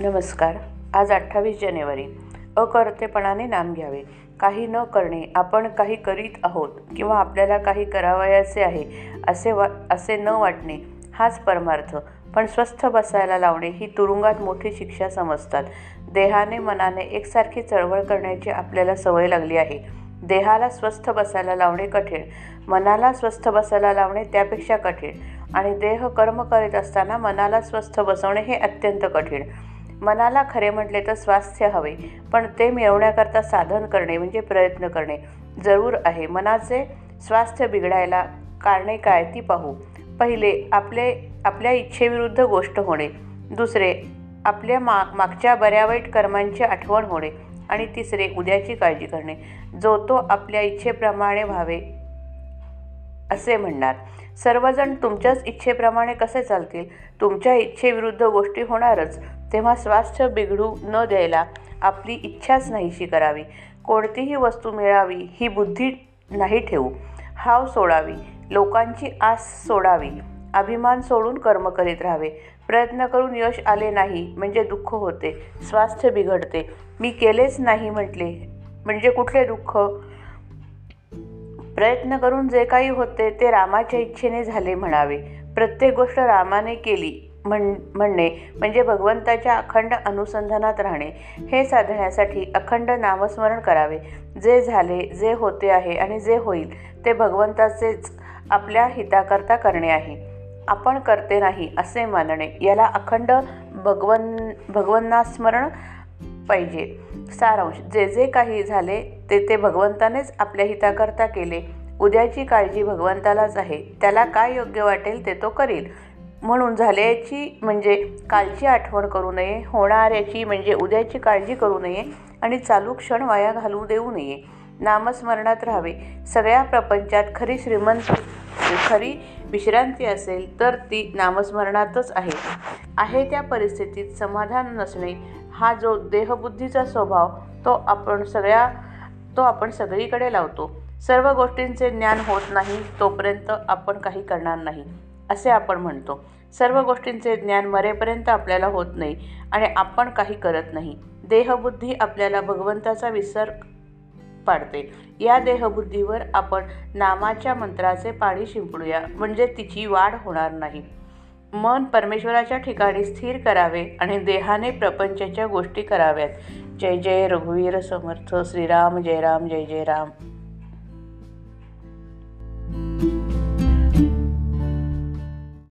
नमस्कार. आज अठ्ठावीस जानेवारी. अकर्तेपणाने नाम घ्यावे. काही न करणे आपण काही करीत आहोत किंवा आपल्याला काही करावयाचे आहे असे वा असे न वाटणे हाच परमार्थ. पण स्वस्थ बसायला लावणे ही तुरुंगात मोठी शिक्षा समजतात. देहाने मनाने एकसारखी चळवळ करण्याची आपल्याला सवय लागली आहे. देहाला स्वस्थ बसायला लावणे कठीण. मनाला स्वस्थ बसायला लावणे त्यापेक्षा कठीण. आणि देह कर्म करीत असताना मनाला स्वस्थ बसवणे हे अत्यंत कठीण. मनाला खरे म्हटले तर स्वास्थ्य हवे पण ते मिळवण्याकरता साधन करणे म्हणजे प्रयत्न करणे जरूर आहे. मनाचे स्वास्थ्य बिघडायला कारणे काय ती पाहू. पहिले आपले आपल्या इच्छेविरुद्ध गोष्ट होणे. दुसरे आपल्या मा मागच्या बऱ्या वाईट कर्मांची आठवण होणे. आणि तिसरे उद्याची काळजी करणे. जो तो आपल्या इच्छेप्रमाणे व्हावे असे म्हणणार. सर्वजण तुमच्याच इच्छेप्रमाणे कसे चालतील? तुमच्या इच्छेविरुद्ध गोष्टी होणारच. तेव्हा स्वास्थ्य बिघडू न द्यायला आपली इच्छाच नाहीशी करावी. कोणतीही वस्तू मिळावी ही बुद्धी नाही ठेवू. हाव सोडावी. लोकांची आस सोडावी. अभिमान सोडून कर्म करीत राहावे. प्रयत्न करून यश आले नाही म्हणजे दुःख होते. स्वास्थ्य बिघडते. मी केलेच नाही म्हटले म्हणजे कुठले दुःख? प्रयत्न करून जे काही होते ते रामाच्या इच्छेने झाले म्हणावे. प्रत्येक गोष्ट रामाने केली म्हण म्हणणे म्हणजे भगवंताच्या अखंड अनुसंधानात राहणे. हे साधण्यासाठी अखंड नामस्मरण करावे. जे झाले जे होते आहे आणि जे होईल ते भगवंताचेच आपल्या हिताकरता करणे आहे. आपण करते नाही असे मानणे याला अखंड भगवन भगवन्नास्मरण पाहिजे. सारांश जे जे काही झाले ते ते भगवंतानेच आपल्या हिताकरता केले. उद्याची काळजी भगवंतालाच आहे. त्याला काय योग्य वाटेल ते तो करील. म्हणून झाल्याची म्हणजे कालची आठवण करू नये होणाऱ्याची म्हणजे उद्याची काळजी करू नये आणि चालू क्षण वाया घालवू देऊ नये. नामस्मरणात राहावे. सगळ्या प्रपंचात खरी श्रीमंत खरी विश्रांती असेल तर ती नामस्मरणातच आहे. आहे त्या परिस्थितीत समाधान नसणे हा जो देहबुद्धीचा स्वभाव तो आपण सगळ्या तो आपण सगळीकडे लावतो. सर्व गोष्टींचे ज्ञान होत नाही तोपर्यंत आपण काही करणार नाही असे आपण म्हणतो. सर्व गोष्टींचे ज्ञान मरेपर्यंत आपल्याला होत नाही आणि आपण काही करत नाही. देहबुद्धी आपल्याला भगवंताचा विसर पाडते. या देहबुद्धीवर आपण नामाच्या मंत्राचे पाणी शिंपडूया म्हणजे तिची वाढ होणार नाही. मन परमेश्वराच्या ठिकाणी स्थिर करावे आणि देहाने प्रपंचाच्या गोष्टी कराव्यात. जय जय रघुवीर समर्थ. श्रीराम जय राम जय जय राम.